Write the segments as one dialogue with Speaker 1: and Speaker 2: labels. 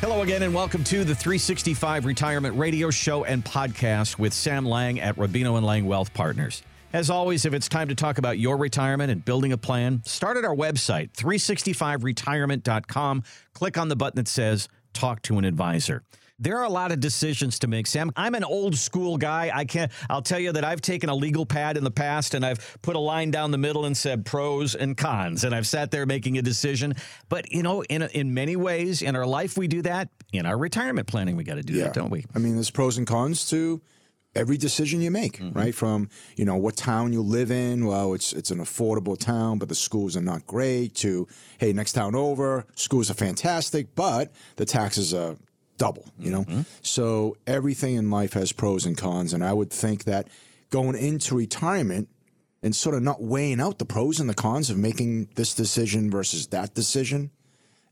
Speaker 1: Hello again, and welcome to the 365 Retirement Radio Show and Podcast with Sam Lang at Rubino and Lang Wealth Partners. As always, if it's time to talk about your retirement and building a plan, start at our website, 365retirement.com. Click on the button that says Talk to an Advisor there are a lot of decisions to make. Sam, I'm an old school guy. I can't. I'll tell you that I've taken a legal pad in the past and I've put a line down the middle and said pros and cons, and I've sat there making a decision. But you know, in in many ways in our life, we do that. In our retirement planning, we got to do yeah. that, don't we?
Speaker 2: I mean, there's pros and cons to every decision you make, mm-hmm. right? From you know what town you live in. Well, it's it's an affordable town, but the schools are not great. To hey, next town over, schools are fantastic, but the taxes are double, you know? Mm-hmm. So everything in life has pros and cons. And I would think that going into retirement and sort of not weighing out the pros and the cons of making this decision versus that decision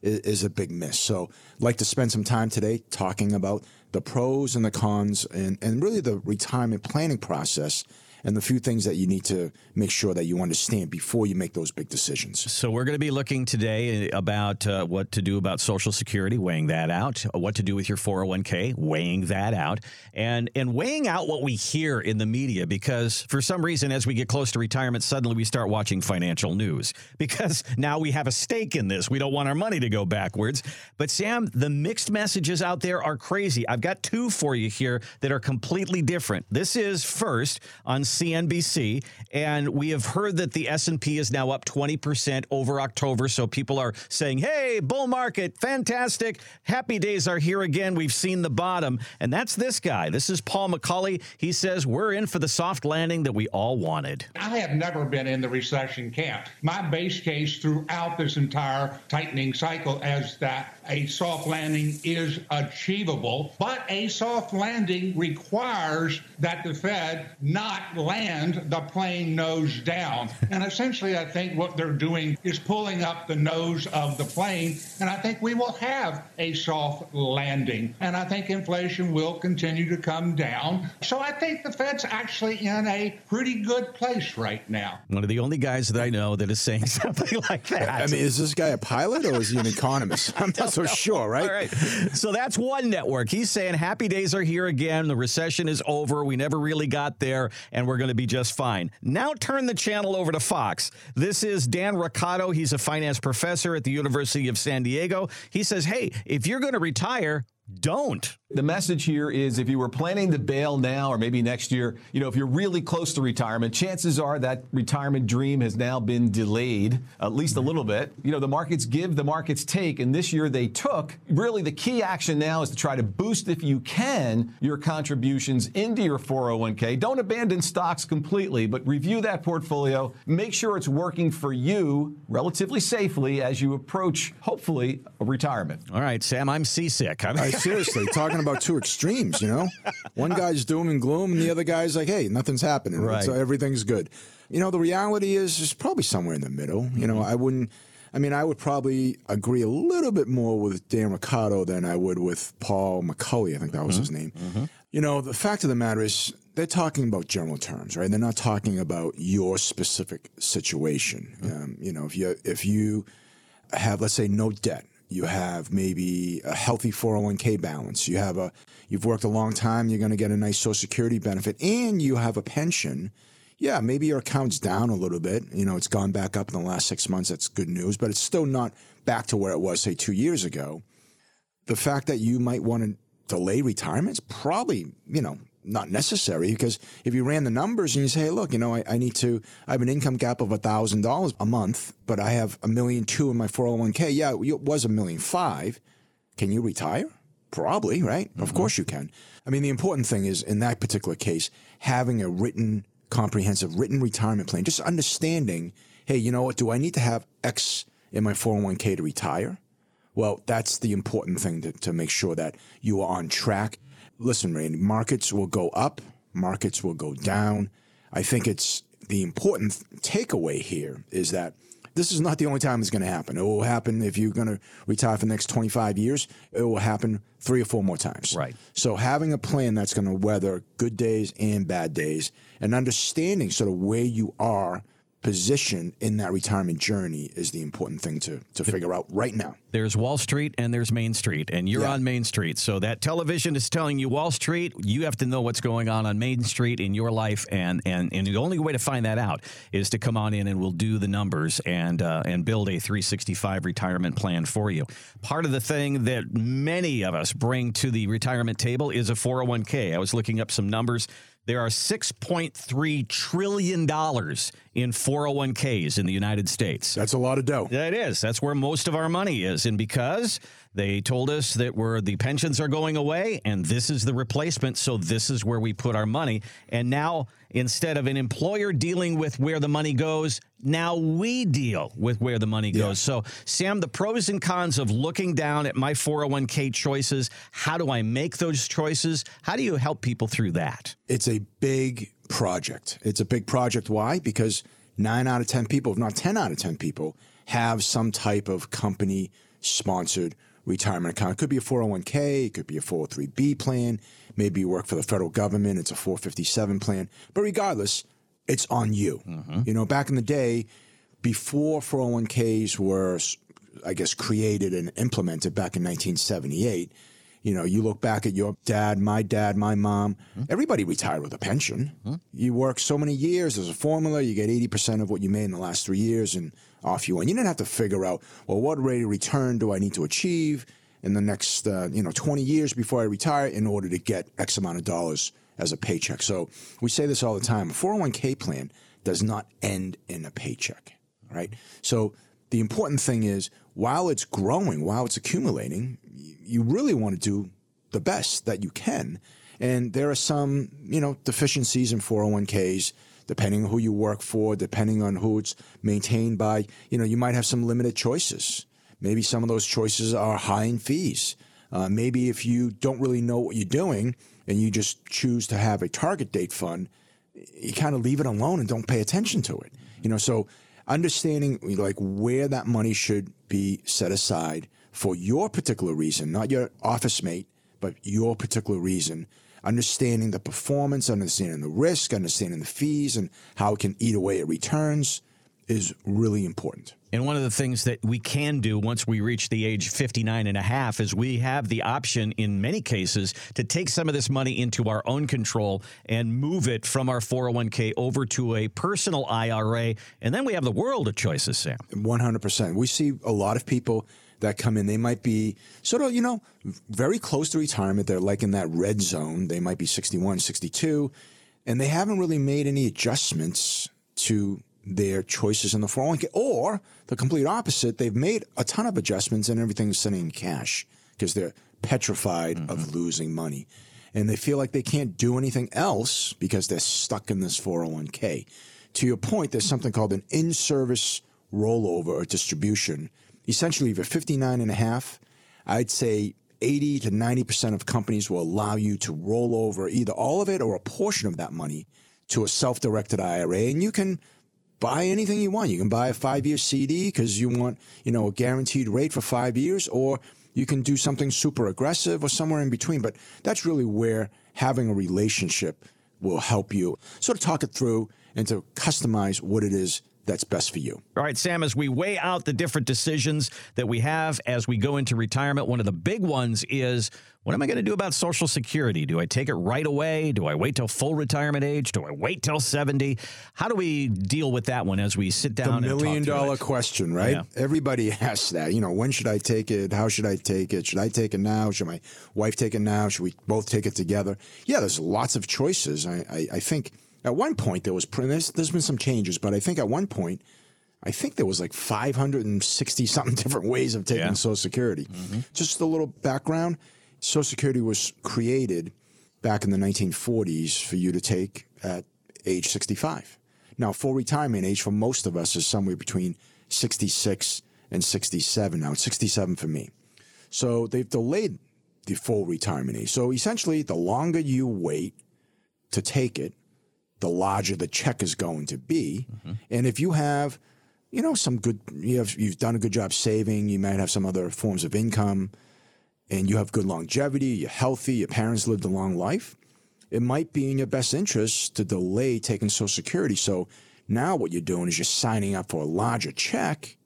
Speaker 2: is, is a big miss. So I'd like to spend some time today talking about the pros and the cons and, and really the retirement planning process and the few things that you need to make sure that you understand before you make those big decisions.
Speaker 1: So we're going to be looking today about uh, what to do about Social Security, weighing that out, what to do with your 401k, weighing that out, and and weighing out what we hear in the media because for some reason as we get close to retirement suddenly we start watching financial news because now we have a stake in this. We don't want our money to go backwards. But Sam, the mixed messages out there are crazy. I've got two for you here that are completely different. This is first on CNBC, and we have heard that the S&P is now up 20% over October. So people are saying, hey, bull market, fantastic. Happy days are here again. We've seen the bottom. And that's this guy. This is Paul McCulley. He says, we're in for the soft landing that we all wanted.
Speaker 3: I have never been in the recession camp. My base case throughout this entire tightening cycle is that a soft landing is achievable, but a soft landing requires that the Fed not land the plane nose down. and essentially, I think what they're doing is pulling up the nose of the plane, and I think we will have a soft landing. And I think inflation will continue to come down. So I think the Fed's actually in a pretty good place right now.
Speaker 1: One of the only guys that I know that is saying something like that. I
Speaker 2: mean, is this guy a pilot or is he an economist? I'm not so sure, right?
Speaker 1: All right. So that's one network. He's saying happy days are here again. The recession is over. We never really got there, and we're going to be just fine. Now turn the channel over to Fox. This is Dan Roccato. He's a finance professor at the University of San Diego. He says, hey, if you're going to retire, don't.
Speaker 4: The message here is if you were planning to bail now or maybe next year, you know, if you're really close to retirement, chances are that retirement dream has now been delayed at least a little bit. You know, the markets give, the markets take, and this year they took. Really, the key action now is to try to boost, if you can, your contributions into your 401k. Don't abandon stocks completely, but review that portfolio. Make sure it's working for you relatively safely as you approach, hopefully, a retirement.
Speaker 1: All right, Sam, I'm seasick. I'm
Speaker 2: seriously, talking about two extremes, you know? One guy's doom and gloom, and the other guy's like, hey, nothing's happening. Right. So everything's good. You know, the reality is, it's probably somewhere in the middle. You know, mm-hmm. I wouldn't. I mean, I would probably agree a little bit more with Dan Roccato than I would with Paul McCulley. I think that was mm-hmm. his name. Mm-hmm. You know, the fact of the matter is, they're talking about general terms, right? They're not talking about your specific situation. Mm-hmm. Um, you know, if you if you have, let's say, no debt, you have maybe a healthy 401k balance, you have a you've worked a long time, you're going to get a nice social security benefit and you have a pension. Yeah, maybe your account's down a little bit. You know, it's gone back up in the last 6 months. That's good news, but it's still not back to where it was say 2 years ago. The fact that you might want to delay retirement is probably, you know, not necessary because if you ran the numbers and you say, hey, look, you know, I, I need to, I have an income gap of $1,000 a month, but I have a million two in my 401k. Yeah, it was a million five. Can you retire? Probably, right? Mm-hmm. Of course you can. I mean, the important thing is in that particular case, having a written, comprehensive written retirement plan, just understanding, hey, you know what? Do I need to have X in my 401k to retire? Well, that's the important thing to, to make sure that you are on track listen, Randy, markets will go up, markets will go down. I think it's the important takeaway here is that this is not the only time it's going to happen. It will happen if you're going to retire for the next 25 years. It will happen three or four more times.
Speaker 1: Right.
Speaker 2: So having a plan that's going to weather good days and bad days and understanding sort of where you are position in that retirement journey is the important thing to, to figure out right now.
Speaker 1: There's Wall Street and there's Main Street, and you're yeah. on Main Street. So that television is telling you Wall Street. You have to know what's going on on Main Street in your life, and and, and the only way to find that out is to come on in and we'll do the numbers and uh, and build a 365 retirement plan for you. Part of the thing that many of us bring to the retirement table is a 401k. I was looking up some numbers. There are $6.3 trillion in 401ks in the United States.
Speaker 2: That's a lot of dough.
Speaker 1: That is. That's where most of our money is. And because they told us that where the pensions are going away and this is the replacement, so this is where we put our money. And now instead of an employer dealing with where the money goes, now we deal with where the money goes. Yeah. So, Sam, the pros and cons of looking down at my 401k choices, how do I make those choices? How do you help people through that?
Speaker 2: It's a big project. It's a big project. Why? Because nine out of 10 people, if not 10 out of 10 people, have some type of company sponsored retirement account. It could be a 401k, it could be a 403b plan, maybe you work for the federal government, it's a 457 plan. But regardless, it's on you. Mm-hmm. You know, back in the day, before 401ks were, I guess, created and implemented back in 1978, you know, you look back at your dad, my dad, my mom, mm-hmm. everybody retired with a pension. Mm-hmm. You work so many years, there's a formula, you get 80% of what you made in the last three years, and off you went. You didn't have to figure out, well, what rate of return do I need to achieve in the next, uh, you know, 20 years before I retire in order to get X amount of dollars as a paycheck. So we say this all the time. A 401k plan does not end in a paycheck, right? So the important thing is while it's growing, while it's accumulating, you really want to do the best that you can. And there are some, you know, deficiencies in 401ks depending on who you work for, depending on who it's maintained by. You know, you might have some limited choices. Maybe some of those choices are high in fees. Uh, maybe if you don't really know what you're doing and you just choose to have a target date fund, you kind of leave it alone and don't pay attention to it. You know, so understanding like where that money should be set aside for your particular reason, not your office mate, but your particular reason understanding the performance, understanding the risk, understanding the fees, and how it can eat away at returns is really important.
Speaker 1: And one of the things that we can do once we reach the age 59 and a half is we have the option in many cases to take some of this money into our own control and move it from our 401k over to a personal IRA. And then we have the world of choices, Sam.
Speaker 2: 100%. We see a lot of people that come in. They might be sort of, you know, very close to retirement. They're like in that red zone. They might be 61, 62, and they haven't really made any adjustments to their choices in the 401k. Or the complete opposite, they've made a ton of adjustments and everything's sitting in cash because they're petrified mm-hmm. of losing money. And they feel like they can't do anything else because they're stuck in this 401k. To your point, there's something called an in service rollover or distribution essentially if you're 59 and a half, I'd say 80 to 90% of companies will allow you to roll over either all of it or a portion of that money to a self-directed IRA and you can buy anything you want. You can buy a 5-year CD cuz you want, you know, a guaranteed rate for 5 years or you can do something super aggressive or somewhere in between, but that's really where having a relationship will help you sort of talk it through and to customize what it is that's best for you.
Speaker 1: All right, Sam, as we weigh out the different decisions that we have as we go into retirement, one of the big ones is what am I going to do about Social Security? Do I take it right away? Do I wait till full retirement age? Do I wait till 70? How do we deal with that one as we sit down
Speaker 2: the million dollar it? question, right? Yeah. Everybody asks that. You know, when should I take it? How should I take it? Should I take it now? Should my wife take it now? Should we both take it together? Yeah, there's lots of choices. I, I, I think – at one point, there was there's, there's been some changes, but I think at one point, I think there was like 560 something different ways of taking yeah. Social Security. Mm-hmm. Just a little background: Social Security was created back in the 1940s for you to take at age 65. Now, full retirement age for most of us is somewhere between 66 and 67. Now, it's 67 for me. So they've delayed the full retirement age. So essentially, the longer you wait to take it, the larger the check is going to be. Mm-hmm. And if you have, you know, some good, you have, you've done a good job saving, you might have some other forms of income, and you have good longevity, you're healthy, your parents lived a long life, it might be in your best interest to delay taking Social Security. So Now what you're doing is you're signing up for a larger check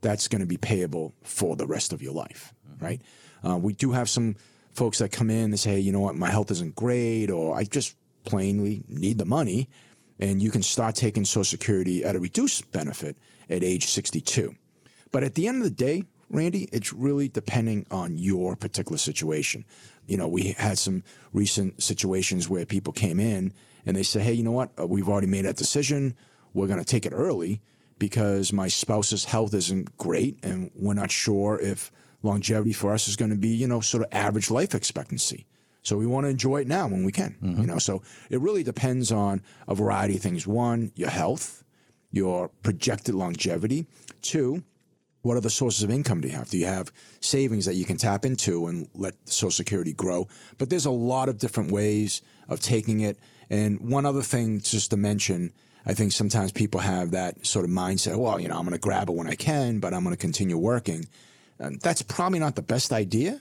Speaker 2: that's going to be payable for the rest of your life, mm-hmm. right? Uh, we do have some folks that come in and say, hey, you know what, my health isn't great, or I just plainly need the money. And you can start taking Social Security at a reduced benefit at age 62. But at the end of the day, Randy, it's really depending on your particular situation. You know, we had some recent situations where people came in and they say, hey, you know what? Uh, we've already made that decision. We're going to take it early because my spouse's health isn't great and we're not sure if longevity for us is going to be, you know, sort of average life expectancy. So we want to enjoy it now when we can, mm-hmm. you know. So it really depends on a variety of things. One, your health, your projected longevity. Two, what other sources of income do you have? Do you have savings that you can tap into and let Social Security grow? But there's a lot of different ways of taking it. And one other thing just to mention, I think sometimes people have that sort of mindset, well, you know, I'm going to grab it when I can, but I'm going to continue working. And that's probably not the best idea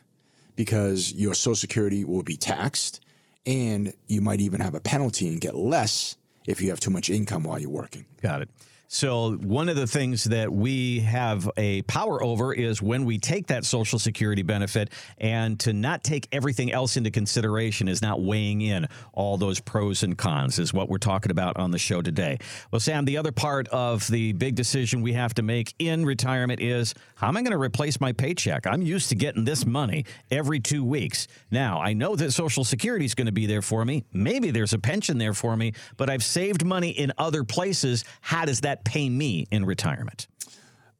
Speaker 2: because your Social Security will be taxed and you might even have a penalty and get less if you have too much income while you're working.
Speaker 1: Got it. So, one of the things that we have a power over is when we take that Social Security benefit and to not take everything else into consideration is not weighing in all those pros and cons, is what we're talking about on the show today. Well, Sam, the other part of the big decision we have to make in retirement is how am I going to replace my paycheck? I'm used to getting this money every two weeks. Now, I know that Social Security is going to be there for me. Maybe there's a pension there for me, but I've saved money in other places. How does that pay me in retirement?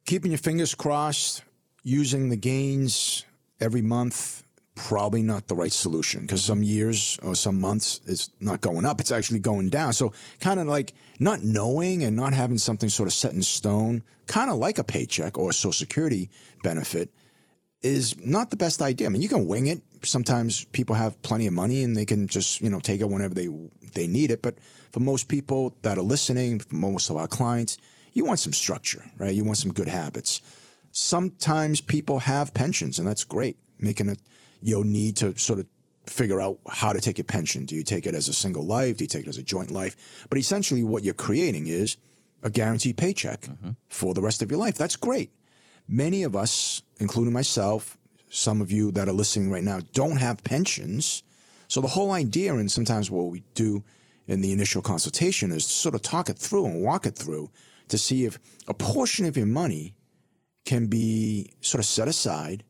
Speaker 2: Keeping your fingers crossed, using the gains every month, probably not the right solution because some years or some months it's not going up, it's actually going down. So, kind of like not knowing and not having something sort of set in stone, kind of like a paycheck or a Social Security benefit, is not the best idea. I mean, you can wing it. Sometimes people have plenty of money and they can just, you know, take it whenever they they need it. But for most people that are listening, for most of our clients, you want some structure, right? You want some good habits. Sometimes people have pensions, and that's great. Making it, you'll need to sort of figure out how to take your pension. Do you take it as a single life? Do you take it as a joint life? But essentially, what you're creating is a guaranteed paycheck mm-hmm. for the rest of your life. That's great. Many of us, including myself, some of you that are listening right now, don't have pensions. So the whole idea, and sometimes what we do in the initial consultation is to sort of talk it through and walk it through to see if a portion of your money can be sort of set aside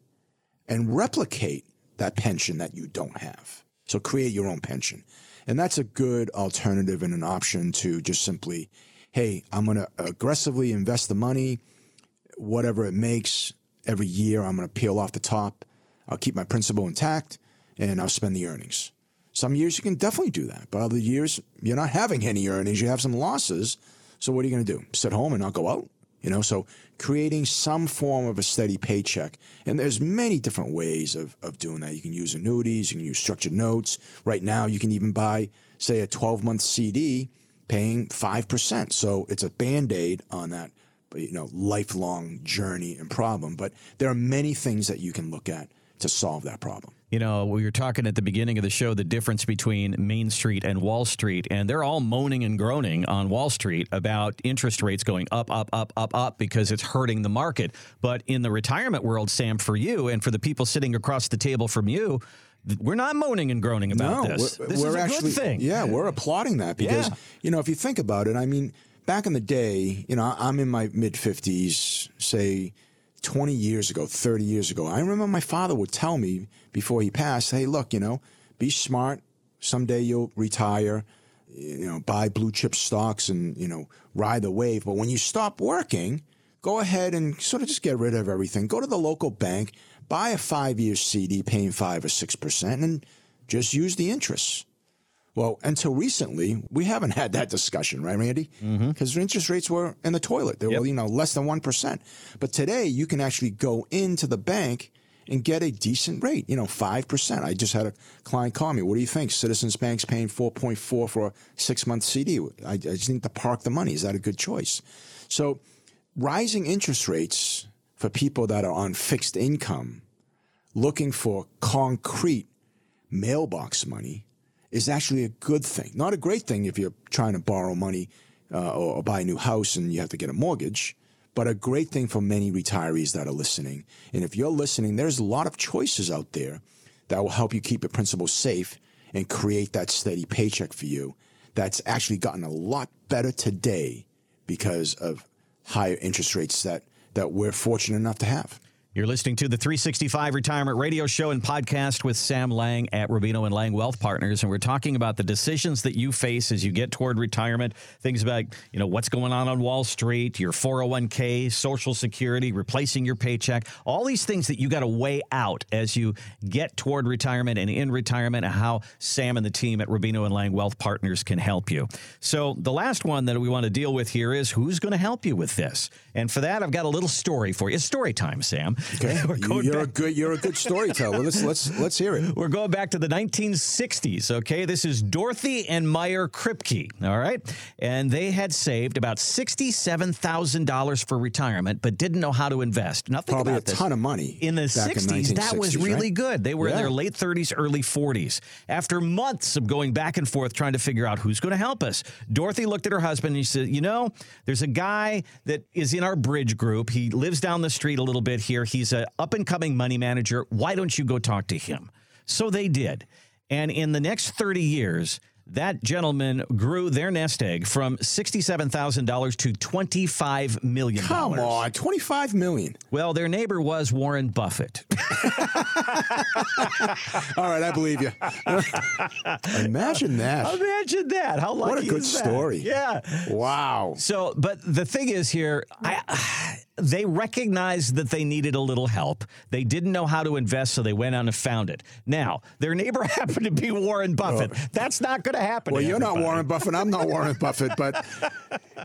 Speaker 2: and replicate that pension that you don't have. So create your own pension. And that's a good alternative and an option to just simply, hey, I'm going to aggressively invest the money, whatever it makes every year. I'm going to peel off the top. I'll keep my principal intact and I'll spend the earnings. Some years you can definitely do that, but other years you're not having any earnings, you have some losses. So what are you going to do? Sit home and not go out? You know, so creating some form of a steady paycheck. And there's many different ways of, of doing that. You can use annuities, you can use structured notes. Right now, you can even buy, say, a 12 month CD paying 5%. So it's a band aid on that, you know, lifelong journey and problem. But there are many things that you can look at to solve that problem.
Speaker 1: You know, we were talking at the beginning of the show the difference between Main Street and Wall Street, and they're all moaning and groaning on Wall Street about interest rates going up, up, up, up, up because it's hurting the market. But in the retirement world, Sam, for you and for the people sitting across the table from you, we're not moaning and groaning about
Speaker 2: no,
Speaker 1: this.
Speaker 2: We're,
Speaker 1: this
Speaker 2: we're actually,
Speaker 1: thing.
Speaker 2: Yeah, we're applauding that because,
Speaker 1: yeah.
Speaker 2: you know, if you think about it, I mean, back in the day, you know, I'm in my mid 50s, say 20 years ago, 30 years ago. I remember my father would tell me before he passed, hey, look, you know, be smart. Someday you'll retire, you know, buy blue chip stocks and, you know, ride the wave. But when you stop working, go ahead and sort of just get rid of everything. Go to the local bank, buy a five year CD paying five or 6%, and just use the interest. Well, until recently, we haven't had that discussion, right, Randy? Because mm-hmm. interest rates were in the toilet. They yep. were, you know, less than 1%. But today, you can actually go into the bank and get a decent rate, you know, 5%. I just had a client call me. What do you think? Citizens Bank's paying 4.4 for a six month CD. I, I just need to park the money. Is that a good choice? So, rising interest rates for people that are on fixed income looking for concrete mailbox money is actually a good thing. Not a great thing if you're trying to borrow money uh, or, or buy a new house and you have to get a mortgage. But a great thing for many retirees that are listening. And if you're listening, there's a lot of choices out there that will help you keep your principal safe and create that steady paycheck for you. That's actually gotten a lot better today because of higher interest rates that, that we're fortunate enough to have.
Speaker 1: You're listening to the 365 Retirement Radio Show and podcast with Sam Lang at Rubino and Lang Wealth Partners, and we're talking about the decisions that you face as you get toward retirement. Things about you know what's going on on Wall Street, your 401k, Social Security, replacing your paycheck, all these things that you got to weigh out as you get toward retirement and in retirement, and how Sam and the team at Rubino and Lang Wealth Partners can help you. So the last one that we want to deal with here is who's going to help you with this, and for that I've got a little story for you. It's story time, Sam.
Speaker 2: Okay, you're back. a good you're a good storyteller. let's let's let's hear it.
Speaker 1: We're going back to the 1960s. Okay, this is Dorothy and Meyer Kripke. All right, and they had saved about sixty-seven thousand dollars for retirement, but didn't know how to invest. Nothing
Speaker 2: probably
Speaker 1: a
Speaker 2: this. ton of money
Speaker 1: in the 60s. In that was really
Speaker 2: right?
Speaker 1: good. They were yeah. in their late 30s, early 40s. After months of going back and forth trying to figure out who's going to help us, Dorothy looked at her husband and she said, "You know, there's a guy that is in our bridge group. He lives down the street a little bit here. He He's an up and coming money manager. Why don't you go talk to him? So they did. And in the next 30 years, that gentleman grew their nest egg from $67,000 to $25 million.
Speaker 2: Come on, 25 million.
Speaker 1: Well, their neighbor was Warren Buffett.
Speaker 2: All right, I believe you. Imagine that.
Speaker 1: Imagine that. How lucky
Speaker 2: What a good story.
Speaker 1: Yeah.
Speaker 2: Wow.
Speaker 1: So, but the thing is here, I they recognized that they needed a little help. They didn't know how to invest, so they went out and found it. Now, their neighbor happened to be Warren Buffett. Oh. That's not going to happen.
Speaker 2: Well,
Speaker 1: to
Speaker 2: you're
Speaker 1: everybody.
Speaker 2: not Warren Buffett. I'm not Warren Buffett. But,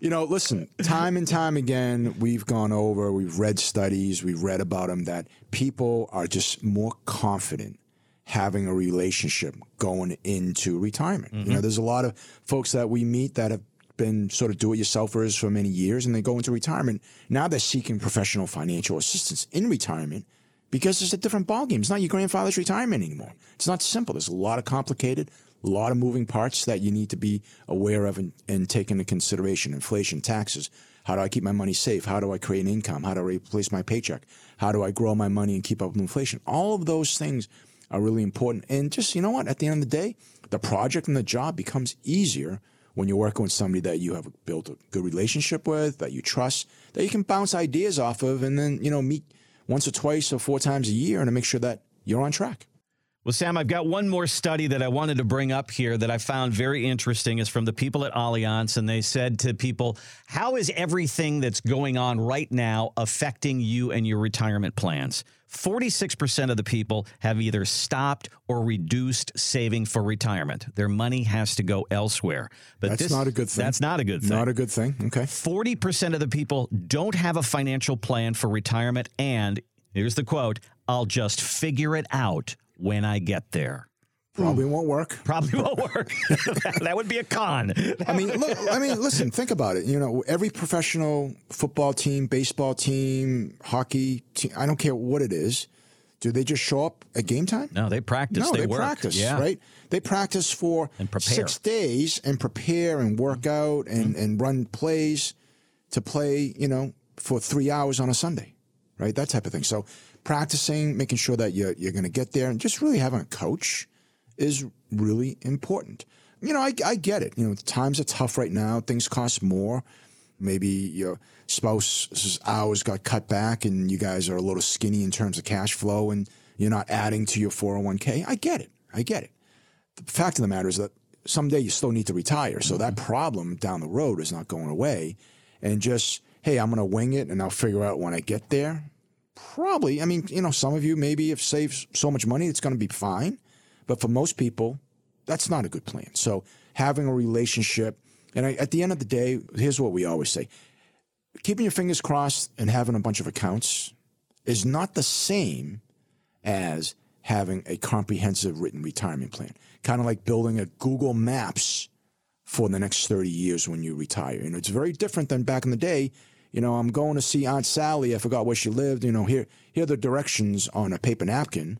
Speaker 2: you know, listen, time and time again, we've gone over, we've read studies, we've read about them that people are just more confident having a relationship going into retirement. Mm-hmm. You know, mm-hmm. there's a lot of folks that we meet that have been sort of do-it-yourselfers for many years, and they go into retirement. Now they're seeking professional financial assistance in retirement because it's a different ballgame. It's not your grandfather's retirement anymore. It's not simple. There's a lot of complicated, a lot of moving parts that you need to be aware of and, and take into consideration. Inflation, taxes. How do I keep my money safe? How do I create an income? How do I replace my paycheck? How do I grow my money and keep up with inflation? All of those things are really important. And just, you know what? At the end of the day, the project and the job becomes easier when you're working with somebody that you have built a good relationship with, that you trust, that you can bounce ideas off of, and then, you know, meet once or twice or four times a year and to make sure that you're on track.
Speaker 1: Well, Sam, I've got one more study that I wanted to bring up here that I found very interesting. is from the people at Allianz, and they said to people, "How is everything that's going on right now affecting you and your retirement plans?" Forty-six percent of the people have either stopped or reduced saving for retirement. Their money has to go elsewhere.
Speaker 2: But that's
Speaker 1: this,
Speaker 2: not a good thing.
Speaker 1: That's not a good thing.
Speaker 2: Not a good thing. Okay.
Speaker 1: Forty percent of the people don't have a financial plan for retirement, and here's the quote: "I'll just figure it out." When I get there.
Speaker 2: Probably won't work.
Speaker 1: Probably won't work. that would be a con.
Speaker 2: I mean, look. I mean, listen. Think about it. You know, every professional football team, baseball team, hockey team. I don't care what it is. Do they just show up at game time?
Speaker 1: No, they practice.
Speaker 2: No,
Speaker 1: they,
Speaker 2: they practice.
Speaker 1: Yeah.
Speaker 2: Right. They practice for six days and prepare and work out and mm-hmm. and run plays to play. You know, for three hours on a Sunday. Right. That type of thing. So practicing, making sure that you're, you're going to get there, and just really having a coach is really important. You know, I, I get it. You know, times are tough right now. Things cost more. Maybe your spouse's hours got cut back and you guys are a little skinny in terms of cash flow and you're not adding to your 401k. I get it. I get it. The fact of the matter is that someday you still need to retire. So that mm-hmm. problem down the road is not going away. And just, hey, I'm going to wing it and I'll figure out when I get there. Probably. I mean, you know, some of you maybe have saved so much money, it's going to be fine. But for most people, that's not a good plan. So having a relationship, and I, at the end of the day, here's what we always say keeping your fingers crossed and having a bunch of accounts is not the same as having a comprehensive written retirement plan. Kind of like building a Google Maps for the next 30 years when you retire. And it's very different than back in the day you know, I'm going to see Aunt Sally. I forgot where she lived. You know, here here are the directions on a paper napkin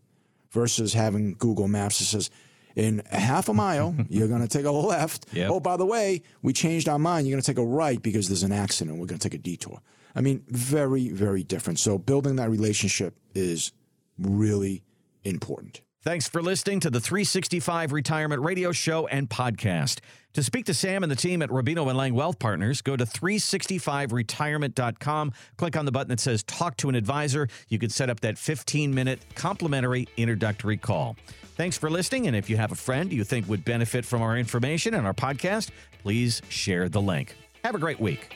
Speaker 2: versus having Google Maps that says, in half a mile, you're going to take a left.
Speaker 1: Yep.
Speaker 2: Oh, by the way, we changed our mind. You're going to take a right because there's an accident. We're going to take a detour. I mean, very, very different. So building that relationship is really important.
Speaker 1: Thanks for listening to the 365 Retirement Radio Show and Podcast. To speak to Sam and the team at Rubino and Lang Wealth Partners, go to 365retirement.com. Click on the button that says Talk to an Advisor. You can set up that 15 minute complimentary introductory call. Thanks for listening. And if you have a friend you think would benefit from our information and our podcast, please share the link. Have a great week.